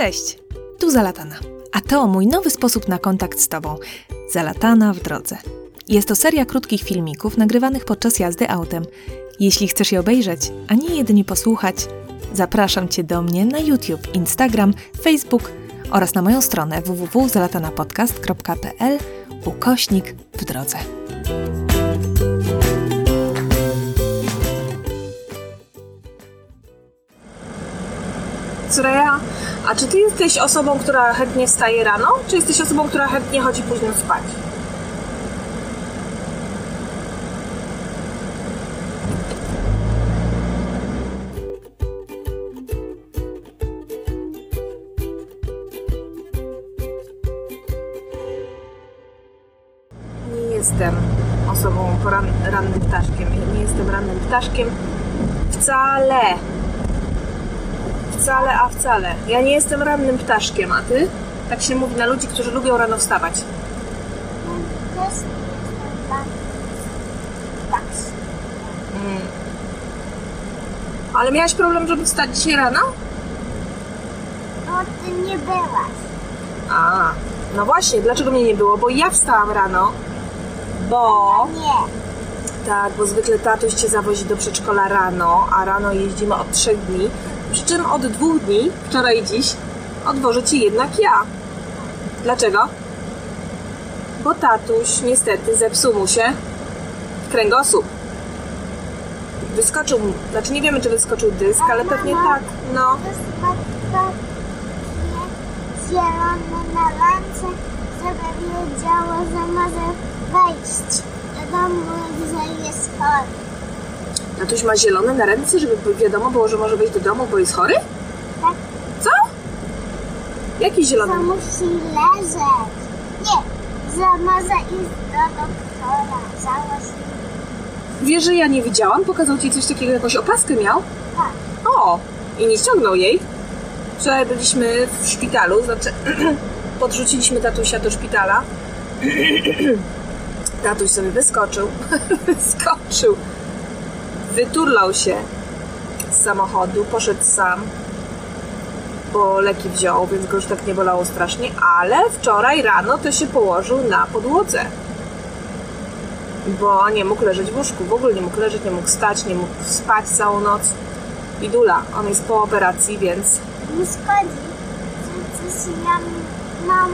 Cześć, tu Zalatana. A to mój nowy sposób na kontakt z Tobą. Zalatana w drodze. Jest to seria krótkich filmików nagrywanych podczas jazdy autem. Jeśli chcesz je obejrzeć, a nie jedynie posłuchać, zapraszam Cię do mnie na YouTube, Instagram, Facebook oraz na moją stronę www.zalatanapodcast.pl ukośnik w drodze. Córeja, a czy ty jesteś osobą, która chętnie wstaje rano, czy jesteś osobą, która chętnie chodzi późno spać? Nie jestem osobą poran, rannym ptaszkiem. Nie jestem rannym ptaszkiem wcale. Wcale, a wcale. Ja nie jestem rannym ptaszkiem, a ty? Tak się mówi na ludzi, którzy lubią rano wstawać. Tak. Tak. Ale miałaś problem, żeby wstać dzisiaj rano? No ty nie byłaś. A, no właśnie, dlaczego mnie nie było? Bo ja wstałam rano, bo... Nie. Tak, bo zwykle tatuś cię zawozi do przedszkola rano, a rano jeździmy od trzech dni. Przy czym od dwóch dni, wczoraj i dziś, odwożę cię jednak ja. Dlaczego? Bo tatuś niestety zepsuł mu się kręgosłup. Wyskoczył mu, znaczy nie wiemy czy wyskoczył dysk, ale pewnie tak, no. Zielone na ręce, żeby wiedziało, że może wejść do domu, że jest chory. Tatuś ma zielone na ręce, żeby wiadomo było, że może wejść do domu, bo jest chory? Tak, Co? Jaki zielony? że musi leżeć. Nie, że może iść do doktora, założyć. Wiesz, że ja nie widziałam? Pokazał ci coś takiego, jakąś opaskę miał? Tak. O! I nie ściągnął jej. Wczoraj byliśmy w szpitalu, znaczy podrzuciliśmy tatusia do szpitala. Tatuś sobie wyskoczył. wyskoczył. Wyturlał się z samochodu, poszedł sam, bo leki wziął, więc go już tak nie bolało strasznie, ale wczoraj rano to się położył na podłodze. Bo nie mógł leżeć w łóżku, w ogóle nie mógł leżeć, nie mógł stać, nie mógł spać całą noc. Bidula, on jest po operacji, więc Nie szkodzi. Przecież ja mam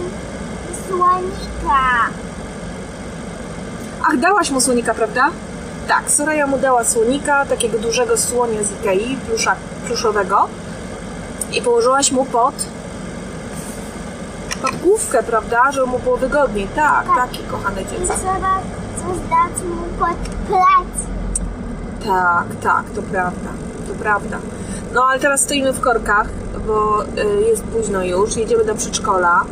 słonika. Ach, dałaś mu słonika, prawda? Tak, Soraya mu dała słonika, takiego dużego słonia z Ikei, plusza, pluszowego. I położyłaś mu pod... pod główkę, prawda? Żeby mu było wygodniej. Tak, Tak. takie kochane I dziecko. trzeba coś dać mu pod plec. Tak, tak, to prawda, to prawda. No ale teraz stoimy w korkach, bo y, jest późno już, jedziemy do przedszkola.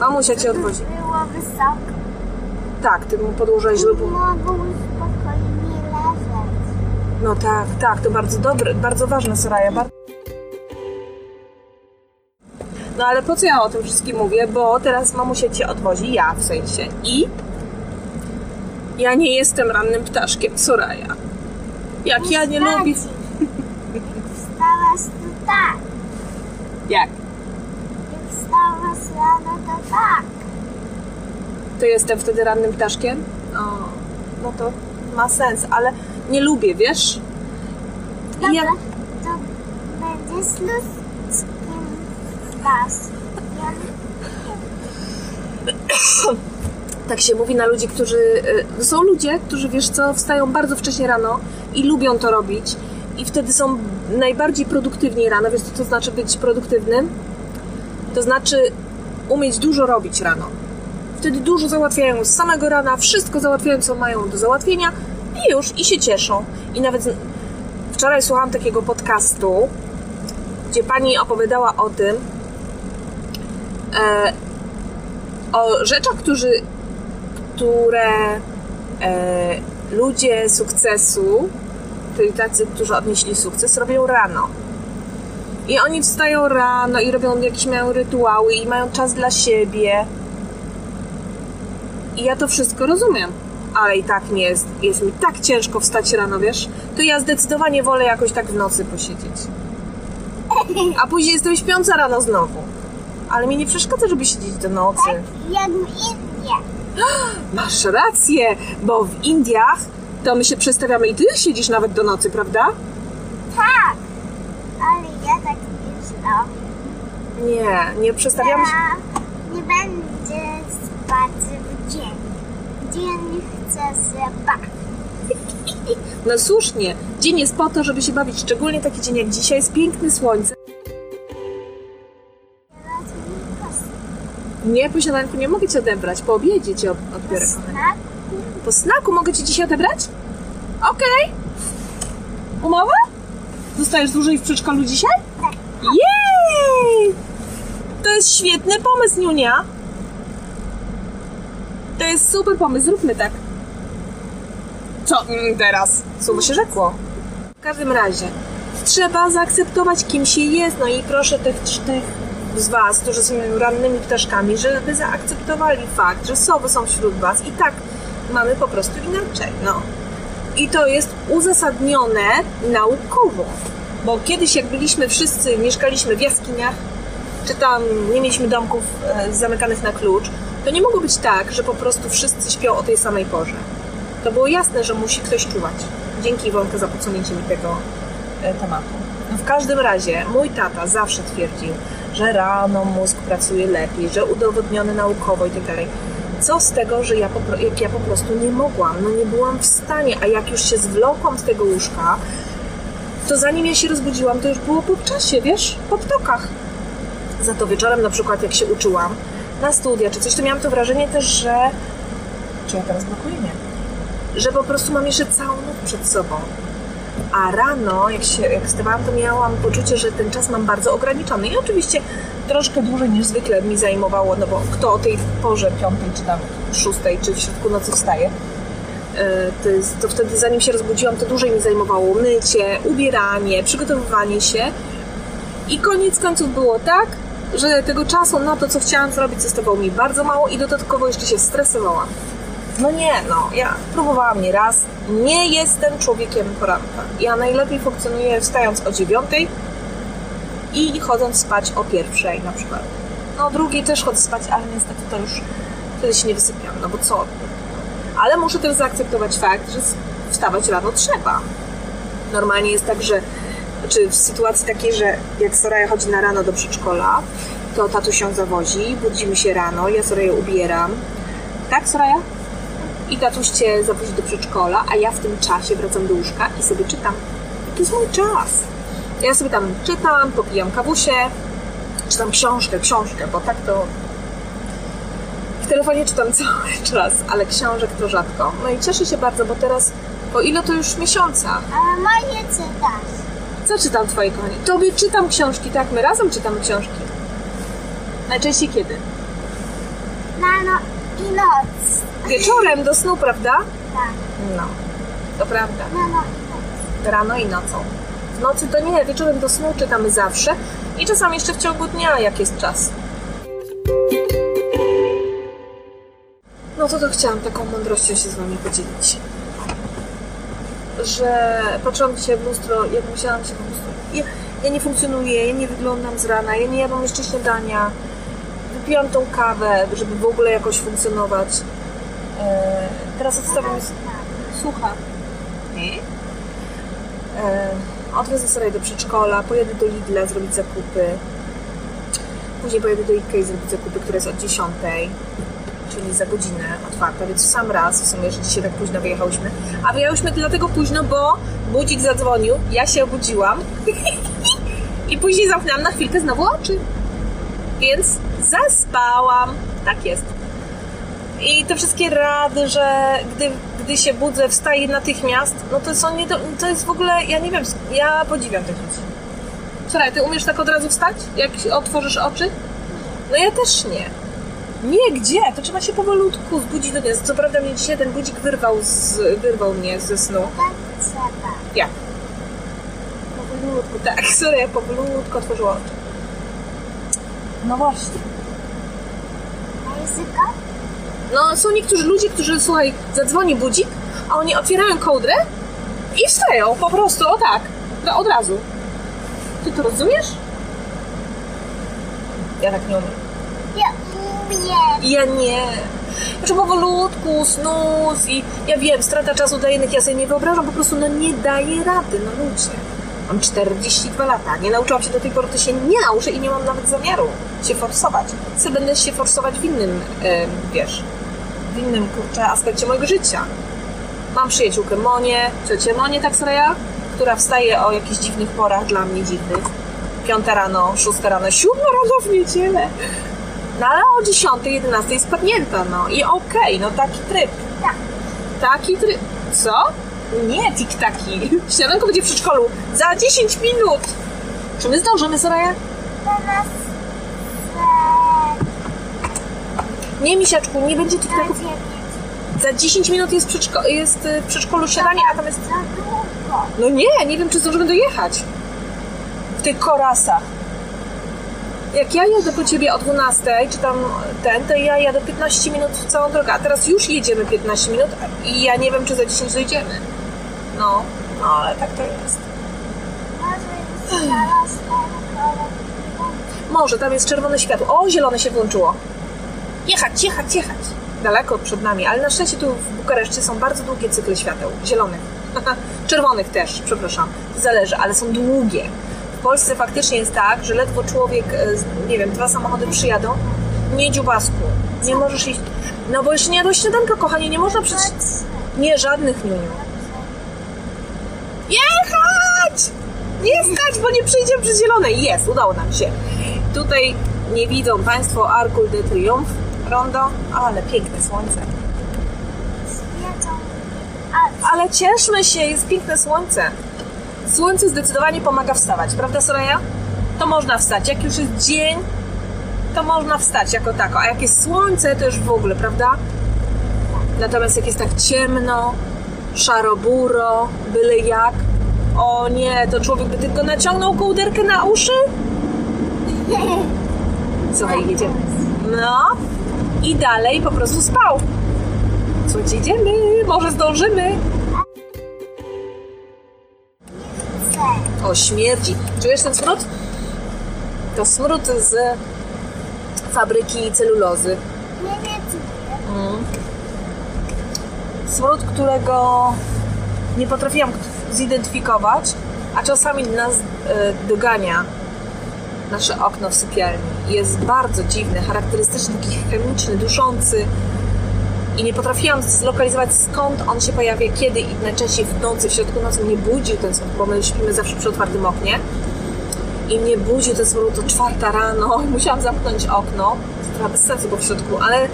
Mamusia cię odwozi. Było wysoko. Tak, ty mu podłożyłeś, żeby było... No tak, tak, to bardzo dobre, bardzo ważne, Soraya. No ale po co ja o tym wszystkim mówię? Bo teraz mamusia cię odwozi, ja w sensie. I ja nie jestem rannym ptaszkiem, Soraya. Jak ja nie lubię... Wstałaś, to tak. Jak? Jak wstałaś rano, to tak. To jestem wtedy rannym ptaszkiem? O, no to ma sens, ale nie lubię, wiesz? Dobra, ja... to będzie z ludzkim ptaszkiem. tak się mówi na ludzi, którzy. y, Są ludzie, którzy wiesz co, wstają bardzo wcześnie rano i lubią to robić. I wtedy są najbardziej produktywni rano. Wiesz, co to znaczy być produktywnym? To znaczy umieć dużo robić rano. Wtedy dużo załatwiają z samego rana, wszystko załatwiają, co mają do załatwienia i już, i się cieszą. I nawet wczoraj słuchałam takiego podcastu, gdzie pani opowiadała o tym, e, o rzeczach, którzy, które e, ludzie sukcesu, czyli tacy, którzy odnieśli sukces, robią rano. I oni wstają rano i robią jakieś mają rytuały i mają czas dla siebie. I ja to wszystko rozumiem. Ale i tak nie jest, jest mi tak ciężko wstać rano, wiesz? To ja zdecydowanie wolę jakoś tak w nocy posiedzieć. A później jestem śpiąca rano znowu. Ale mi nie przeszkadza, żeby siedzieć do nocy. Jak w Indiach. Masz rację, bo w Indiach to my się przestawiamy i ty siedzisz nawet do nocy, prawda? Tak. Ale ja tak nie zrobię. Nie, nie przestawiamy się. Ja nie będę spać w dzień. Dzień No słusznie, dzień jest po to, żeby się bawić, szczególnie taki dzień jak dzisiaj, jest piękne słońce. Nie, po śniadanku nie mogę cię odebrać, po obiedzie cię od- odbiorę. kochanie. Tak? Po snaku mogę cię dzisiaj odebrać? Okej. Umowa? Zostajesz dłużej w przedszkolu dzisiaj? Tak. Jej! To jest świetny pomysł, Niunia. To jest super pomysł, zróbmy tak. Co mm, teraz? Słowo się rzekło. W każdym razie, trzeba zaakceptować, kim się jest. No i proszę tych, tych z Was, którzy są rannymi ptaszkami, żeby zaakceptowali fakt, że sowy są wśród Was i tak mamy po prostu inaczej. No. I to jest uzasadnione naukowo. Bo kiedyś, jak byliśmy wszyscy, mieszkaliśmy w jaskiniach, czy tam nie mieliśmy domków e, zamykanych na klucz, to nie mogło być tak, że po prostu wszyscy śpią o tej samej porze. To było jasne, że musi ktoś czuwać. Dzięki Iwonka za podsunięcie mi tego e, tematu. W każdym razie mój tata zawsze twierdził, że rano mózg pracuje lepiej, że udowodnione naukowo i tak dalej. Co z tego, że ja po, jak ja po prostu nie mogłam, no nie byłam w stanie, a jak już się zwlokłam z tego łóżka, to zanim ja się rozbudziłam, to już było po czasie, wiesz, po ptokach. Za to wieczorem na przykład, jak się uczyłam na studia czy coś, to miałam to wrażenie też, że... Czy ja teraz blokuję? Że po prostu mam jeszcze całą noc przed sobą. A rano, jak się jak wstawałam, to miałam poczucie, że ten czas mam bardzo ograniczony. I oczywiście troszkę dłużej niż zwykle mi zajmowało, no bo kto o tej porze piątej, czy tam szóstej, czy w środku nocy wstaje, E, to, jest, to wtedy zanim się rozbudziłam, to dłużej mi zajmowało mycie, ubieranie, przygotowywanie się. I koniec końców było tak, że tego czasu na to, co chciałam zrobić, zostawało mi bardzo mało i dodatkowo jeszcze się stresowałam. No nie, no, ja próbowałam nie raz. Nie jestem człowiekiem poranka. Ja najlepiej funkcjonuję wstając o dziewiątej i chodząc spać o pierwszej na przykład. No o drugiej też chodzę spać, ale niestety to już wtedy się nie wysypiam, no bo co? Ale muszę też zaakceptować fakt, że wstawać rano trzeba. Normalnie jest tak, że czy w sytuacji takiej, że jak Soraya chodzi na rano do przedszkola, to tatuś ją zawozi, budzimy się rano, ja Soraję ubieram. Tak, Soraya? I tatuś cię zawozi do przedszkola, a ja w tym czasie wracam do łóżka i sobie czytam. To jest mój czas. Ja sobie tam czytam, popijam kawusie, czytam książkę, książkę, bo tak to w telefonie czytam cały czas, ale książek to rzadko. No i cieszę się bardzo, bo teraz, po ile to już miesiącach, Ale moje czytasz. co czytam twoje kochani? Tobie czytam książki, tak? My razem czytamy książki. Najczęściej kiedy? Rano i noc. Wieczorem do snu, prawda? Tak. No, to prawda. Rano i noc. Rano i nocą. W nocy to nie, wieczorem do snu czytamy zawsze i czasami jeszcze w ciągu dnia, jak jest czas. No to to chciałam taką mądrością się z Wami podzielić. Że patrzyłam dzisiaj w lustro, jak musiałam się po prostu... Ja, ja nie funkcjonuję, ja nie wyglądam z rana, ja nie jadłam jeszcze śniadania. Wypiłam tą kawę, żeby w ogóle jakoś funkcjonować. E, teraz odstawiam... Słucham. E, odwiozę sobie do przedszkola, pojedę do Lidla zrobić zakupy. Później pojedę do Ikei zrobić zakupy, które jest od 10, czyli za godzinę otwarta, więc w sam raz, w sumie, że dzisiaj tak późno wyjechałyśmy. A wyjechałyśmy dlatego późno, bo budzik zadzwonił, ja się obudziłam i później zamknęłam na chwilkę znowu oczy. Więc zaspałam. Tak jest. I te wszystkie rady, że gdy, gdy się budzę, wstaję natychmiast, no to są nie do, to jest w ogóle, ja nie wiem, ja podziwiam tych ludzi. Słuchaj, ty umiesz tak od razu wstać, jak otworzysz oczy? No ja też nie. Nie, gdzie? To trzeba się powolutku zbudzić do dnia. Co prawda mnie dzisiaj ten budzik wyrwał, z, wyrwał mnie ze snu. Tak trzeba. Jak? Powolutku, tak, sorry, ja powolutku otworzyła oczy. No właśnie. A języka? No, są niektórzy ludzie, którzy, słuchaj, zadzwoni budzik, a oni otwierają kołdrę i wstają po prostu, o tak, no, od razu. Ty to rozumiesz? Ja tak nie umiem. Ja umiem. Ja nie. Znaczy powolutku, snus i ja wiem, strata czasu dla innych, ja sobie nie wyobrażam, po prostu no nie daję rady, no ludzie. Mam 42 lata, nie nauczyłam się do tej pory, to się nie nauczę i nie mam nawet zamiaru się forsować. Chcę będę się forsować w innym, em, wiesz, w innym, kurczę, aspekcie mojego życia. Mam przyjaciółkę Monię, ciocię Monię Taksreja, która wstaje o jakichś dziwnych porach, dla mnie dziwnych. Piąta rano, szósta rano, siódma rano w niedzielę. No ale o 10, 11 jest padnięta, no i okej, no taki tryb. Tak. Taki tryb. Co? Nie, tiktaki. Śniadanko będzie w przedszkolu za 10 minut. Czy my zdążymy, Soraya? Teraz Nie, misiaczku, nie będzie tiktaków. dziewięć. Za 10 minut jest, przedszko- jest y, w przedszkolu śniadanie, a tam jest... No nie, nie wiem, czy zdążymy dojechać. W tych korasach. Jak ja jadę po ciebie o 12, czy tam ten, to ja jadę 15 minut w całą drogę, a teraz już jedziemy 15 minut i ja nie wiem, czy za 10 dojdziemy. No, no ale tak to jest. Może, tam jest czerwone światło. O, zielone się włączyło. Jechać, jechać, jechać. Daleko przed nami, ale na szczęście tu w Bukareszcie są bardzo długie cykle świateł. Zielonych. Czerwonych też, przepraszam. Zależy, ale są długie. W Polsce faktycznie jest tak, że ledwo człowiek, e, nie wiem, dwa samochody przyjadą. Nie dziubasku. Nie możesz iść. No bo jeszcze nie jadłeś śniadanka, kochanie, nie można przecież... Nie, żadnych niuniu. Jechać! Nie stać, bo nie przejdziemy przez zielone. Jest, udało nam się. Tutaj nie widzą Państwo Arcul de Triomphe, rondo, ale piękne słońce. Ale cieszmy się, jest piękne słońce. Słońce zdecydowanie pomaga wstawać, prawda Soraya? To można wstać. Jak już jest dzień, to można wstać jako tako. A jak jest słońce, to już w ogóle, prawda? Natomiast jak jest tak ciemno, szaro-buro, byle jak, o nie, to człowiek by tylko naciągnął kołderkę na uszy. Słuchaj, jedziemy. No i dalej po prostu spał. Słuchajcie, idziemy, może zdążymy. O, śmierdzi. Czujesz ten smród? To smród z fabryki celulozy. Nie, nie czuję. Smród, którego nie potrafiłam zidentyfikować, a czasami nas e, dogania nasze okno w sypialni. Jest bardzo dziwny, charakterystyczny, taki chemiczny, duszący. I nie potrafiłam zlokalizować skąd on się pojawia, kiedy i najczęściej w nocy, w środku nocy mnie budził ten smród, bo my śpimy zawsze przy otwartym oknie. I mnie budził ten smród o czwarta rano i musiałam zamknąć okno. To trochę bez sensu, bo w środku, ale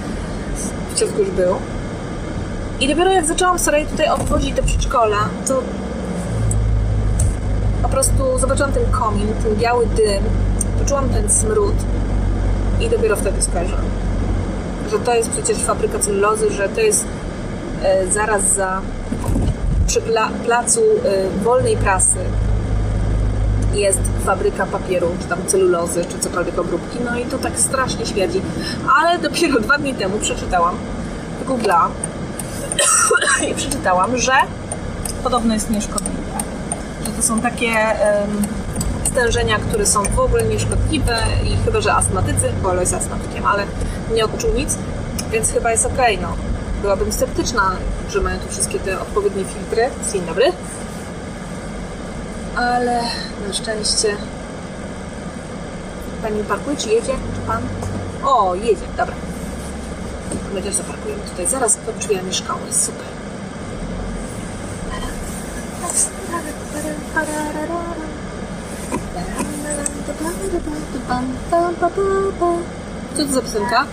w środku już był. I dopiero jak zaczęłam sobie tutaj odwozić do przedszkola, to po prostu zobaczyłam ten komin, ten biały dym, poczułam ten smród i dopiero wtedy skojarzyłam, że to jest przecież fabryka celulozy, że to jest e, zaraz za przy pla, placu e, wolnej prasy jest fabryka papieru, czy tam celulozy, czy cokolwiek obróbki, no i to tak strasznie śmierdzi. Ale dopiero dwa dni temu przeczytałam, wygooglałam i przeczytałam, że podobno jest nieszkodliwe. Że to są takie em, stężenia, które są w ogóle nieszkodliwe i chyba, że astmatycy, bo Olo jest astmatykiem, ale nie odczuł nic, więc chyba jest okej, no. Byłabym sceptyczna, że mają tu wszystkie te odpowiednie filtry. Dzień dobry. Ale na szczęście Pani parkuje, czy jedzie? Czy pan? O, jedzie, dobra. My też zaparkujemy tutaj zaraz pod drzwiami szkoły. Super. Co to za piosenka?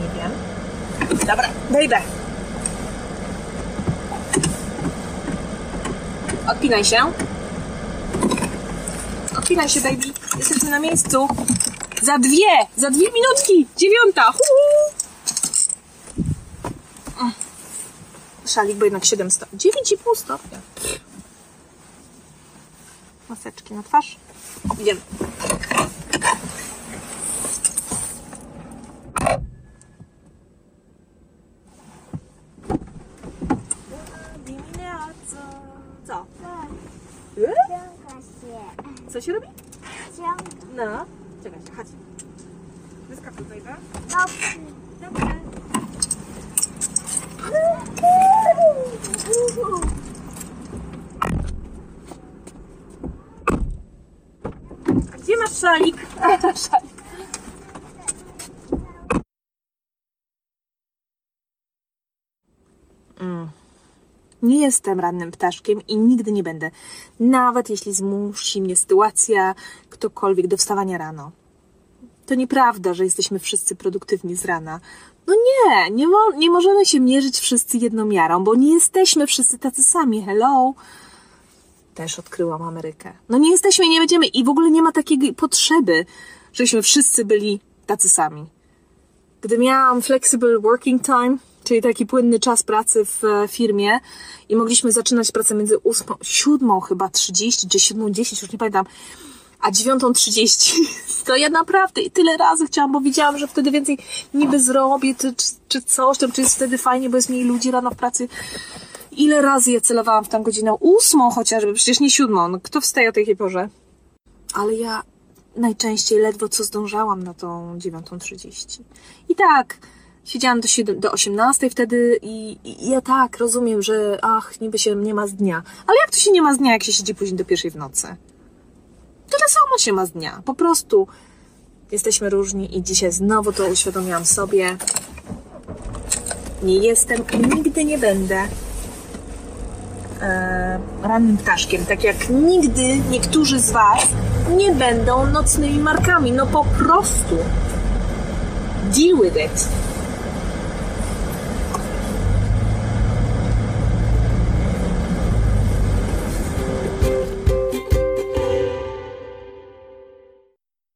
Nie wiem. Dobra, baby. Odpinaj się. Odpinaj się, baby. Jesteśmy na miejscu. Za dwie! Za dwie minutki! Dziewiąta! Szalik, bo jednak 7 stopni. 9,5 stopnia. Maseczki na twarz. Idziemy. Co? Co się robi? No. Czekaj się, chodź. Wyskakuj, baby. Dobrze. Dobrze. Gdzie masz szalik? szalik. Nie jestem rannym ptaszkiem i nigdy nie będę. Nawet jeśli zmusi mnie sytuacja, ktokolwiek do wstawania rano. To nieprawda, że jesteśmy wszyscy produktywni z rana. No nie, nie, mo- nie możemy się mierzyć wszyscy jedną miarą, bo nie jesteśmy wszyscy tacy sami. Hello! Też odkryłam Amerykę. No nie jesteśmy, nie będziemy i w ogóle nie ma takiej potrzeby, żebyśmy wszyscy byli tacy sami. Gdy miałam flexible working time, czyli taki płynny czas pracy w e, firmie i mogliśmy zaczynać pracę między 8, 7 chyba 30 czy 7.10, już nie pamiętam, a 9.30, to ja naprawdę tyle razy chciałam, bo widziałam, że wtedy więcej niby zrobię, czy, czy, coś tam, czy jest wtedy fajnie, bo jest mniej ludzi rano w pracy. Ile razy ja celowałam w tą godzinę? Ósmą chociażby, przecież nie siódmą. No, kto wstaje o takiej porze? Ale ja najczęściej ledwo co zdążałam na tą 9.30. I tak, siedziałam do, 7, do 18 wtedy i, i ja tak rozumiem, że ach, niby się nie ma z dnia. Ale jak to się nie ma z dnia, jak się siedzi później do pierwszej w nocy? Się ma z dnia. Po prostu jesteśmy różni i dzisiaj znowu to uświadomiłam sobie. Nie jestem i nigdy nie będę e, rannym ptaszkiem. Tak jak nigdy niektórzy z Was nie będą nocnymi markami. No po prostu. Deal with it.